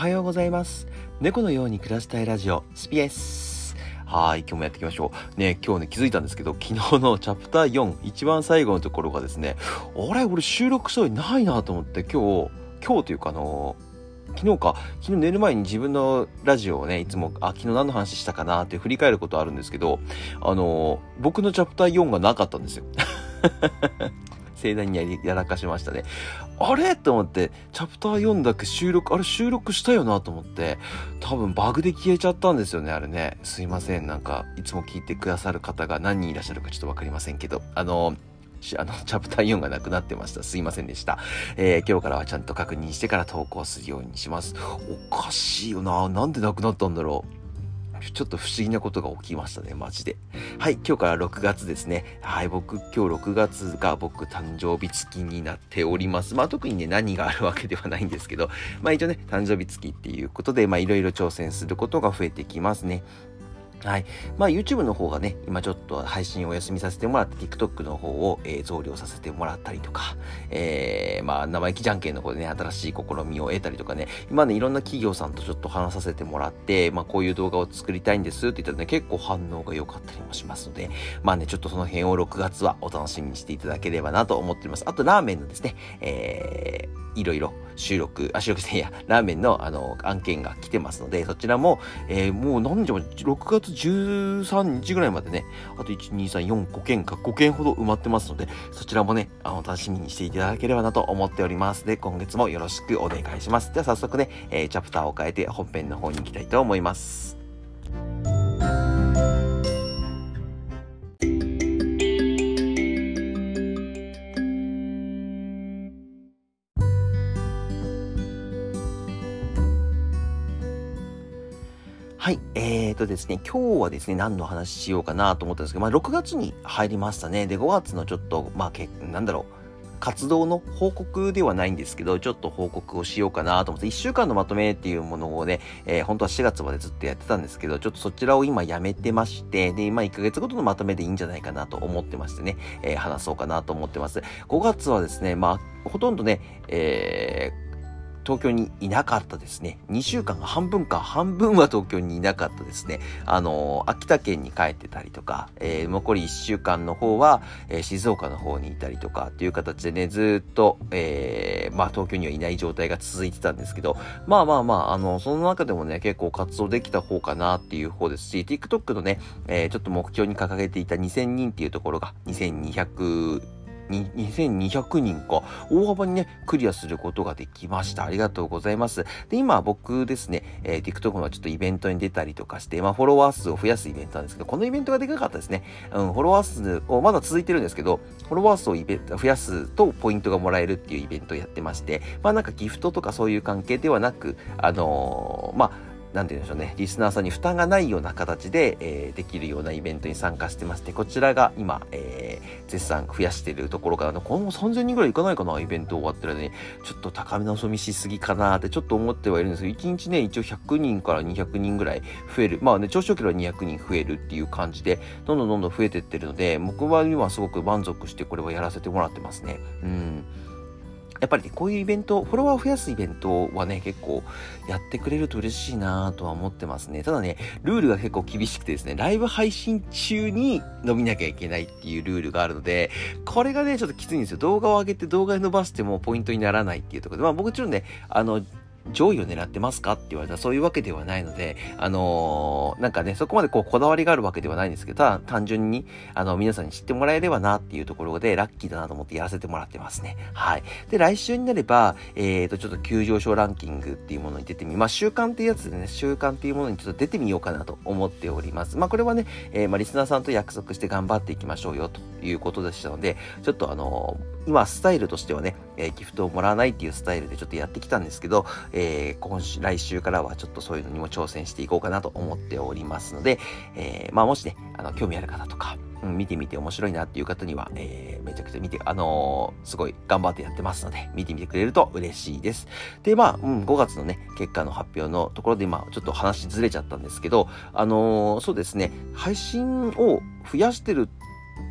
はようございます。猫のように暮らしたいラジオ、スピです。はい、今日もやっていきましょう。ね、今日ね、気づいたんですけど、昨日のチャプター4、一番最後のところがですね、あれ、俺収録したいないなと思って、今日、今日というかあの昨日か、昨日寝る前に自分のラジオをね、いつも、あ、昨日何の話したかなって振り返ることあるんですけど、あの僕のチャプター4がなかったんですよ。盛大にやらかしましたね。あれ？と思って、チャプター4だけ収録、あれ収録したよなと思って、多分バグで消えちゃったんですよね、あれね。すいません。なんか、いつも聞いてくださる方が何人いらっしゃるかちょっとわかりませんけど、あの、あの、チャプター4がなくなってました。すいませんでした。えー、今日からはちゃんと確認してから投稿するようにします。おかしいよな。なんでなくなったんだろう。ちょっと不思議なことが起きましたね、マジで。はい、今日から6月ですね。はい、僕、今日6月が僕誕生日月になっております。まあ特にね、何があるわけではないんですけど、まあ一応ね、誕生日月っていうことで、まあいろいろ挑戦することが増えてきますね。はい。まあ YouTube の方がね、今ちょっと配信お休みさせてもらって TikTok の方を、えー、増量させてもらったりとか、えー、まあ生意気じゃんけんの方でね、新しい試みを得たりとかね、今ね、いろんな企業さんとちょっと話させてもらって、まあこういう動画を作りたいんですって言ったらね、結構反応が良かったりもしますので、まあね、ちょっとその辺を6月はお楽しみにしていただければなと思っております。あとラーメンのですね、えー、いろいろ収録、あ、収録してや、ラーメンのあの案件が来てますので、そちらも、えー、もう何日も、6月13日ぐらいまでね、あと1、2、3、4、5件か、5件ほど埋まってますので、そちらもね、あの、楽しみにしていただければなと思っております。で、今月もよろしくお願いします。では早速ね、えー、チャプターを変えて本編の方に行きたいと思います。とですね、今日はですね、何の話しようかなと思ったんですけど、まあ、6月に入りましたね。で、5月のちょっと、まあ、けなんだろう、活動の報告ではないんですけど、ちょっと報告をしようかなと思って、1週間のまとめっていうものをね、えー、本当は4月までずっとやってたんですけど、ちょっとそちらを今やめてまして、で、今1ヶ月ごとのまとめでいいんじゃないかなと思ってましてね、えー、話そうかなと思ってます。5月はですね、まあ、ほとんどね、えー東京にいなかったですね。2週間、半分か、半分は東京にいなかったですね。あの秋田県に帰ってたりとか、えー、残り1週間の方は、えー、静岡の方にいたりとかっていう形でね、ずっと、えー、まあ東京にはいない状態が続いてたんですけど、まあまあまあ、あの、その中でもね、結構活動できた方かなっていう方ですし、TikTok のね、えー、ちょっと目標に掲げていた2000人っていうところが2200、2200人か、大幅にね、クリアすることができました。ありがとうございます。で、今僕ですね、えー、TikTok のちょっとイベントに出たりとかして、まあ、フォロワー数を増やすイベントなんですけど、このイベントがでかかったですね。うん、フォロワー数を、まだ続いてるんですけど、フォロワー数をイベ増やすとポイントがもらえるっていうイベントをやってまして、まあなんかギフトとかそういう関係ではなく、あのー、まあ、なんて言うんでしょうね、リスナーさんに負担がないような形で、えー、できるようなイベントに参加してまして、こちらが今、えー、絶賛増やしているところから、この3000人ぐらいいかないかな、イベント終わってる間に、ちょっと高めの遊びしすぎかなってちょっと思ってはいるんですけど、1日ね、一応100人から200人ぐらい増える。まあね、調子よければ200人増えるっていう感じで、どんどんどんどん増えてってるので、僕は今すごく満足してこれはやらせてもらってますね。うん。やっぱりね、こういうイベント、フォロワーを増やすイベントはね、結構やってくれると嬉しいなとは思ってますね。ただね、ルールが結構厳しくてですね、ライブ配信中に伸びなきゃいけないっていうルールがあるので、これがね、ちょっときついんですよ。動画を上げて動画で伸ばしてもポイントにならないっていうところで、まあ僕ちろんね、あの、上位を狙ってますかって言われたらそういうわけではないので、あのー、なんかね、そこまでこうこだわりがあるわけではないんですけど、ただ単純に、あの、皆さんに知ってもらえればなっていうところで、ラッキーだなと思ってやらせてもらってますね。はい。で、来週になれば、えーと、ちょっと急上昇ランキングっていうものに出てみ、まあ、週間っていうやつでね、週間っていうものにちょっと出てみようかなと思っております。まあ、これはね、えー、まあ、リスナーさんと約束して頑張っていきましょうよということでしたので、ちょっとあの今、スタイルとしてはね、えー、ギフトをもらわないっていうスタイルでちょっとやってきたんですけど、えー、今週、来週からはちょっとそういうのにも挑戦していこうかなと思っておりますので、えー、まあもしね、あの、興味ある方とか、うん、見てみて面白いなっていう方には、えー、めちゃくちゃ見て、あのー、すごい頑張ってやってますので、見てみてくれると嬉しいです。で、まあ、うん、5月のね、結果の発表のところで、まあ、ちょっと話ずれちゃったんですけど、あのー、そうですね、配信を増やしてるって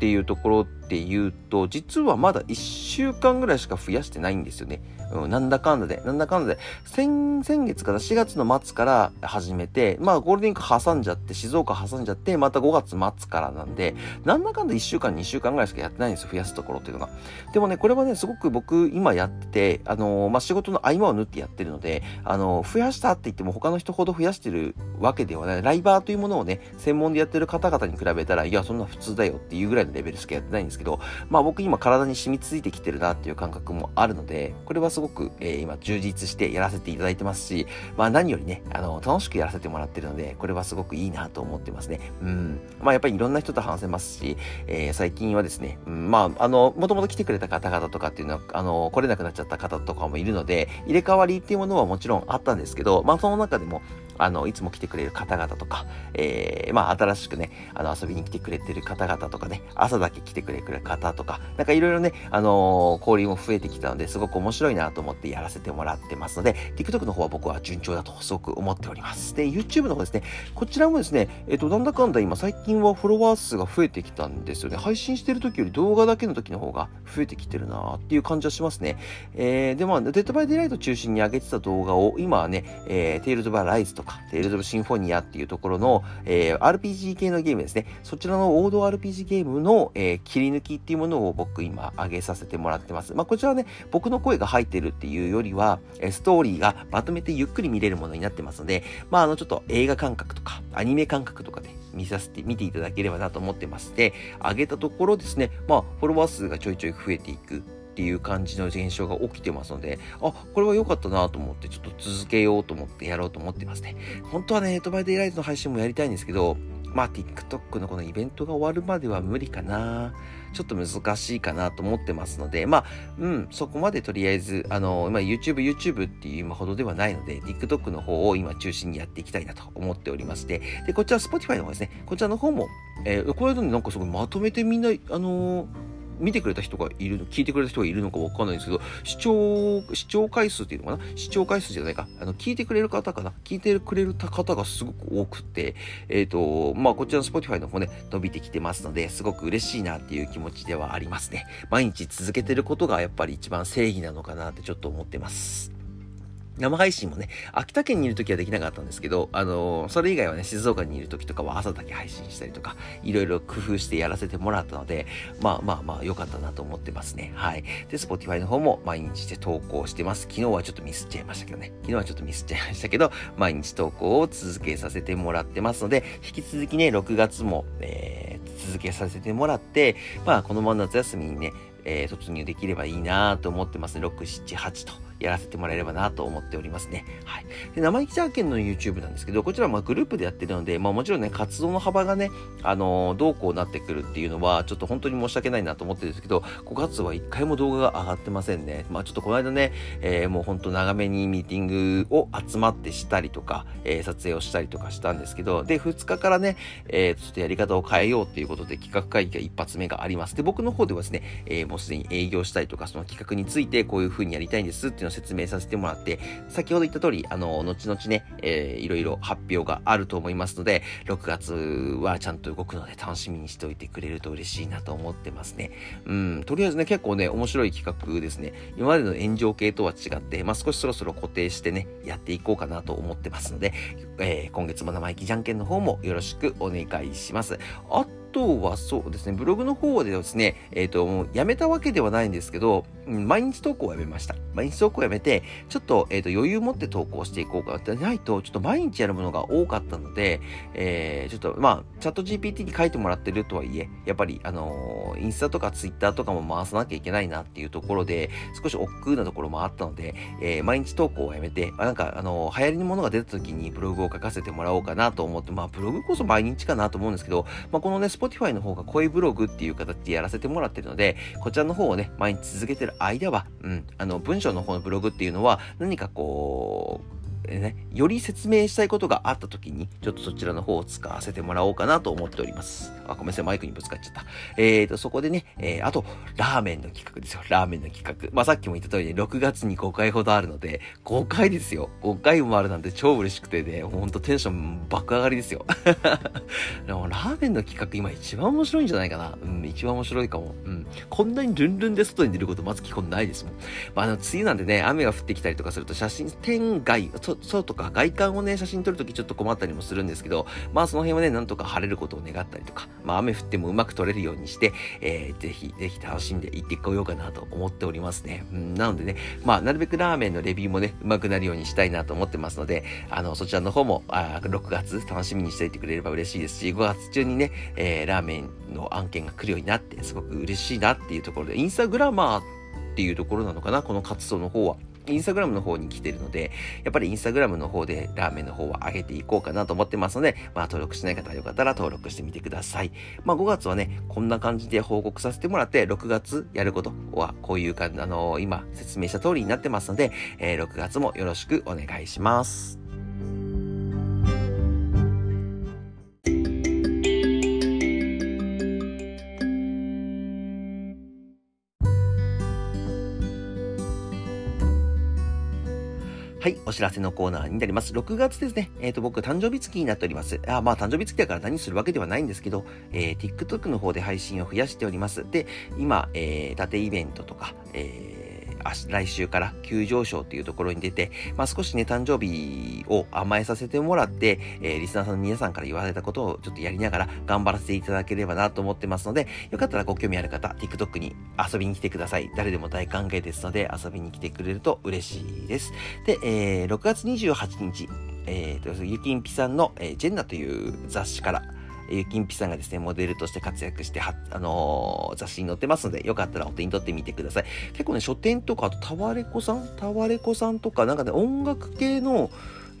ていうところっていうと、実はまだ1週間ぐらいしか増やしてないんですよね。うん、なんだかんだで、なんだかんだで、先、先月から4月の末から始めて、まあゴールデンウィーク挟んじゃって、静岡挟んじゃって、また5月末からなんで、なんだかんだ1週間、2週間ぐらいしかやってないんですよ、増やすところっていうのが。でもね、これはね、すごく僕今やってて、あのー、まあ仕事の合間を縫ってやってるので、あのー、増やしたって言っても他の人ほど増やしてるわけではない。ライバーというものをね、専門でやってる方々に比べたら、いや、そんな普通だよっていうぐらいのレベルしかやってないんですけど、まあ僕今体に染みついてきてるなっていう感覚もあるので、これはすごごく、えー、今充実してやらせていただいてますし、まあ何よりね、あの、楽しくやらせてもらってるので、これはすごくいいなと思ってますね。うん。まあやっぱりいろんな人と話せますし、えー、最近はですね、うん、まあ、あの、もともと来てくれた方々とかっていうのは、あの、来れなくなっちゃった方とかもいるので、入れ替わりっていうものはもちろんあったんですけど、まあその中でも、あの、いつも来てくれる方々とか、えー、まあ、新しくね、あの、遊びに来てくれてる方々とかね、朝だけ来てくれる方とか、なんかいろいろね、あのー、交流も増えてきたので、すごく面白いなと思ってやらせてもらってますので、TikTok の方は僕は順調だとすごく思っております。で、YouTube の方ですね、こちらもですね、えっ、ー、と、なんだかんだ今、最近はフォロワー数が増えてきたんですよね。配信してる時より動画だけの時の方が増えてきてるなっていう感じはしますね。えー、で、まあ、デッドバイデイライト中心に上げてた動画を、今はね、えー、テイルズ・オブ・アライズととか、テイルズ・オブ・シンフォニアっていうところの、えー、RPG 系のゲームですね。そちらの王道 RPG ゲームの、えー、切り抜きっていうものを僕今上げさせてもらってます。まあ、こちらはね、僕の声が入ってるっていうよりは、ストーリーがまとめてゆっくり見れるものになってますので、まあ、あの、ちょっと映画感覚とか、アニメ感覚とかで見させて、見ていただければなと思ってまして、上げたところですね、まあ、フォロワー数がちょいちょい増えていく。っていう感じの現象が起きてますので、あ、これは良かったなと思って、ちょっと続けようと思ってやろうと思ってますね。本当はね、ヘッドバイデイライトの配信もやりたいんですけど、まあ TikTok のこのイベントが終わるまでは無理かな。ちょっと難しいかなと思ってますので、まあ、うん、そこまでとりあえず、あの、まあ、YouTube、YouTube っていうほどではないので、TikTok の方を今中心にやっていきたいなと思っておりまして、で、こちら Spotify の方ですね、こちらの方も、えー、これでなんかすごいまとめてみんな、あのー見てくれた人がいるの、聞いてくれた人がいるのかわかんないんですけど、視聴、視聴回数っていうのかな？視聴回数じゃないか。あの、聞いてくれる方かな？聞いてくれる方がすごく多くて、えっ、ー、と、まあ、こちらの Spotify の方ね、伸びてきてますので、すごく嬉しいなっていう気持ちではありますね。毎日続けてることがやっぱり一番正義なのかなってちょっと思ってます。生配信もね、秋田県にいる時はできなかったんですけど、あのー、それ以外はね、静岡にいる時とかは朝だけ配信したりとか、いろいろ工夫してやらせてもらったので、まあまあまあ良かったなと思ってますね。はい。で、Spotify の方も毎日で投稿してます。昨日はちょっとミスっちゃいましたけどね。昨日はちょっとミスっちゃいましたけど、毎日投稿を続けさせてもらってますので、引き続きね、6月も、えー、続けさせてもらって、まあ、このまま夏休みにね、えー、突入できればいいなと思ってますね。6、7、8と。やらせてもらえればなと思っておりますね。はい。で、生意気じゃんけんの YouTube なんですけど、こちらまグループでやってるので、まあもちろんね、活動の幅がね、あのー、どうこうなってくるっていうのは、ちょっと本当に申し訳ないなと思ってるんですけど、5月は1回も動画が上がってませんね。まあちょっとこの間ね、えー、もう本当長めにミーティングを集まってしたりとか、えー、撮影をしたりとかしたんですけど、で、2日からね、えー、ちょっとやり方を変えようっていうことで企画会議が一発目があります。で、僕の方ではですね、えー、もうすでに営業したりとか、その企画についてこういう風にやりたいんですっていうのを説明させてもらって、先ほど言った通り、あの、後々ね、えー、いろいろ発表があると思いますので、6月はちゃんと動くので楽しみにしておいてくれると嬉しいなと思ってますね。うん、とりあえずね、結構ね、面白い企画ですね。今までの炎上系とは違って、まあ、少しそろそろ固定してね、やっていこうかなと思ってますので、えー、今月も生意気じゃんけんの方もよろしくお願いします。あとはそうですね、ブログの方でですね、えっ、ー、と、やめたわけではないんですけど、毎日投稿をやめました。毎日投稿をやめて、ちょっと、えっ、ー、と、余裕持って投稿していこうかってないと、ちょっと毎日やるものが多かったので、えー、ちょっと、まあ、チャット GPT に書いてもらってるとはいえ、やっぱり、あのー、インスタとかツイッターとかも回さなきゃいけないなっていうところで、少し億劫なところもあったので、えー、毎日投稿をやめて、あなんか、あのー、流行りのものが出た時にブログを書かせてもらおうかなと思って、まあ、ブログこそ毎日かなと思うんですけど、まあ、このね、Spotify の方が声ブログっていう形でやらせてもらってるので、こちらの方をね、毎日続けてる間は、うん、あの、文章の方のブログっていうのは、何かこう、ね、より説明したいことがあった時に、ちょっとそちらの方を使わせてもらおうかなと思っております。あ、ごめんなさい、マイクにぶつかっちゃった。えーと、そこでね、えー、あと、ラーメンの企画ですよ。ラーメンの企画。まあ、さっきも言った通りね、6月に5回ほどあるので、5回ですよ。5回もあるなんて超嬉しくてね、ほんとテンション爆上がりですよ。でも、ラーメンの企画今一番面白いんじゃないかな。うん、一番面白いかも。うん。こんなにルンルンで外に出ることまず基本ないですもん。まあ、あの、梅雨なんでね、雨が降ってきたりとかすると写真、天外、外とか外観をね、写真撮るときちょっと困ったりもするんですけど、まあその辺はね、なんとか晴れることを願ったりとか、まあ雨降ってもうまく撮れるようにして、えー、ぜひ、ぜひ楽しんでいってこようかなと思っておりますね。うん、なのでね、まあなるべくラーメンのレビューもね、うまくなるようにしたいなと思ってますので、あの、そちらの方も、あ6月楽しみにしておいてくれれば嬉しいですし、5月中にね、えー、ラーメンの案件が来るようになって、すごく嬉しいなっていうところで、インスタグラマーっていうところなのかな、この活動の方は。インスタグラムの方に来てるので、やっぱりインスタグラムの方でラーメンの方は上げていこうかなと思ってますので、まあ登録しない方はよかったら登録してみてください。まあ5月はね、こんな感じで報告させてもらって、6月やることはこういう感じ、あのー、今説明した通りになってますので、えー、6月もよろしくお願いします。はい、お知らせのコーナーになります。6月ですね。えっ、ー、と、僕、誕生日月になっております。あ、まあ、誕生日月だから何するわけではないんですけど、えー、TikTok の方で配信を増やしております。で、今、えー、縦イベントとか、えー来週から急上昇というところに出て、まあ、少しね、誕生日を甘えさせてもらって、えー、リスナーさんの皆さんから言われたことをちょっとやりながら頑張らせていただければなと思ってますので、よかったらご興味ある方、TikTok に遊びに来てください。誰でも大歓迎ですので、遊びに来てくれると嬉しいです。で、えー、6月28日、えーと、ゆきんぴさんの、えー、ジェンナという雑誌から、ゆきんぴさんがですね、モデルとして活躍して、は、あのー、雑誌に載ってますので、よかったらお手に取ってみてください。結構ね、書店とか、あと、タワレコさんタワレコさんとか、なんかね、音楽系の、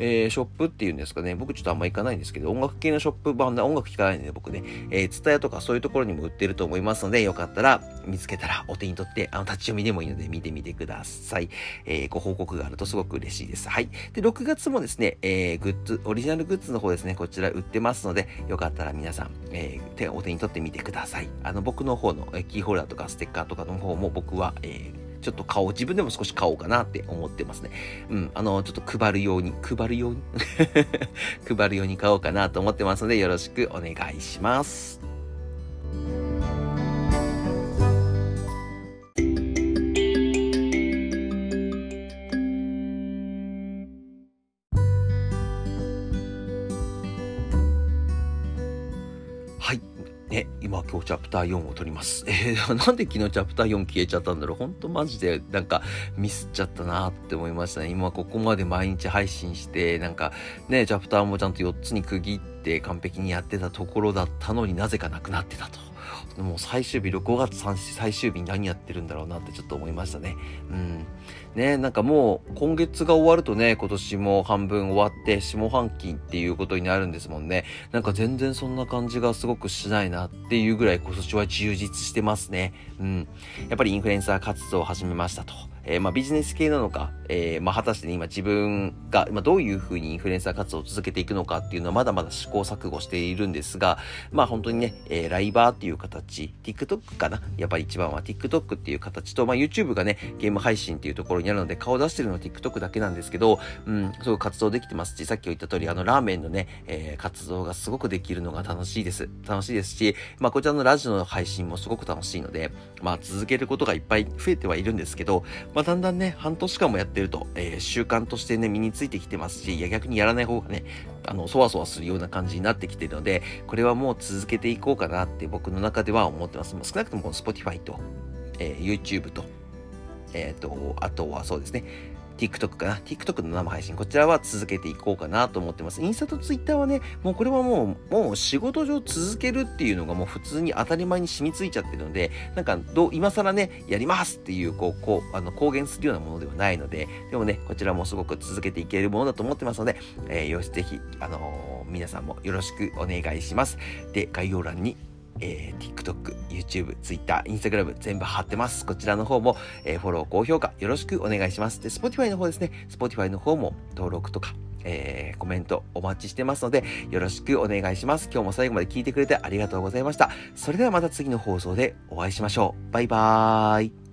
えー、ショップっていうんですかね、僕ちょっとあんま行かないんですけど、音楽系のショップ版で音楽聴かないんで僕ね、えー、ツタヤとかそういうところにも売ってると思いますので、よかったら見つけたらお手に取って、あの、立ち読みでもいいので見てみてください。えー、ご報告があるとすごく嬉しいです。はい。で、6月もですね、えー、グッズ、オリジナルグッズの方ですね、こちら売ってますので、よかったら皆さん、えー、手、お手に取ってみてください。あの、僕の方のえキーホルダーとかステッカーとかの方も僕は、えー、ちょっと顔。自分でも少し買おうかなって思ってますね。うん。あの、ちょっと配るように、配るように？配るように買おうかなと思ってますので、よろしくお願いします。チャプター4を撮ります。えー、なんで昨日チャプター4消えちゃったんだろう？ほんとマジでなんかミスっちゃったなって思いましたね。今ここまで毎日配信して、なんかね、チャプターもちゃんと4つに区切って完璧にやってたところだったのになぜかなくなってたと。もう最終日、6月3最終日何やってるんだろうなってちょっと思いましたね。うん。ね、なんかもう今月が終わるとね、今年も半分終わって下半期っていうことになるんですもんね。なんか全然そんな感じがすごくしないなっていうぐらい今年は充実してますね。うん。やっぱりインフルエンサー活動を始めましたと。えー、まあビジネス系なのか、えー、まあ果たしてね、今自分が、まあどういうふうにインフルエンサー活動を続けていくのかっていうのはまだまだ試行錯誤しているんですが、まあ本当にね、えー、ライバーっていう形、TikTok かな？やっぱり一番は TikTok っていう形と、まあ YouTube がね、ゲーム配信っていうところになるので顔出してるのは TikTok だけなんですけど、うん、すごく活動できてますし、さっき言った通り、あのラーメンのね、えー、活動がすごくできるのが楽しいです。楽しいですし、まあこちらのラジオの配信もすごく楽しいので、まあ続けることがいっぱい増えてはいるんですけど、まあだんだんね、半年間もやってると、えー、習慣としてね、身についてきてますし、いや逆にやらない方がね、あの、そわそわするような感じになってきてるので、これはもう続けていこうかなって僕の中では思ってます。少なくともこの Spotify と、えー、YouTube と、えっ、ー、と、あとはそうですね、TikTok かな ?TikTok の生配信。こちらは続けていこうかなと思ってます。インスタと Twitter はね、もうこれはもう、もう仕事上続けるっていうのがもう普通に当たり前に染みついちゃってるので、なんか、どう、今更ね、やりますっていう、こう、こう、あの、公言するようなものではないので、でもね、こちらもすごく続けていけるものだと思ってますので、えー、よし、ぜひ、あのー、皆さんもよろしくお願いします。で、概要欄にえー、TikTok、YouTube、Twitter、Instagram 全部貼ってます。こちらの方も、えー、フォロー、高評価よろしくお願いします。で、Spotify の方ですね。Spotify の方も登録とか、えー、コメントお待ちしてますので、よろしくお願いします。今日も最後まで聞いてくれてありがとうございました。それではまた次の放送でお会いしましょう。バイバーイ。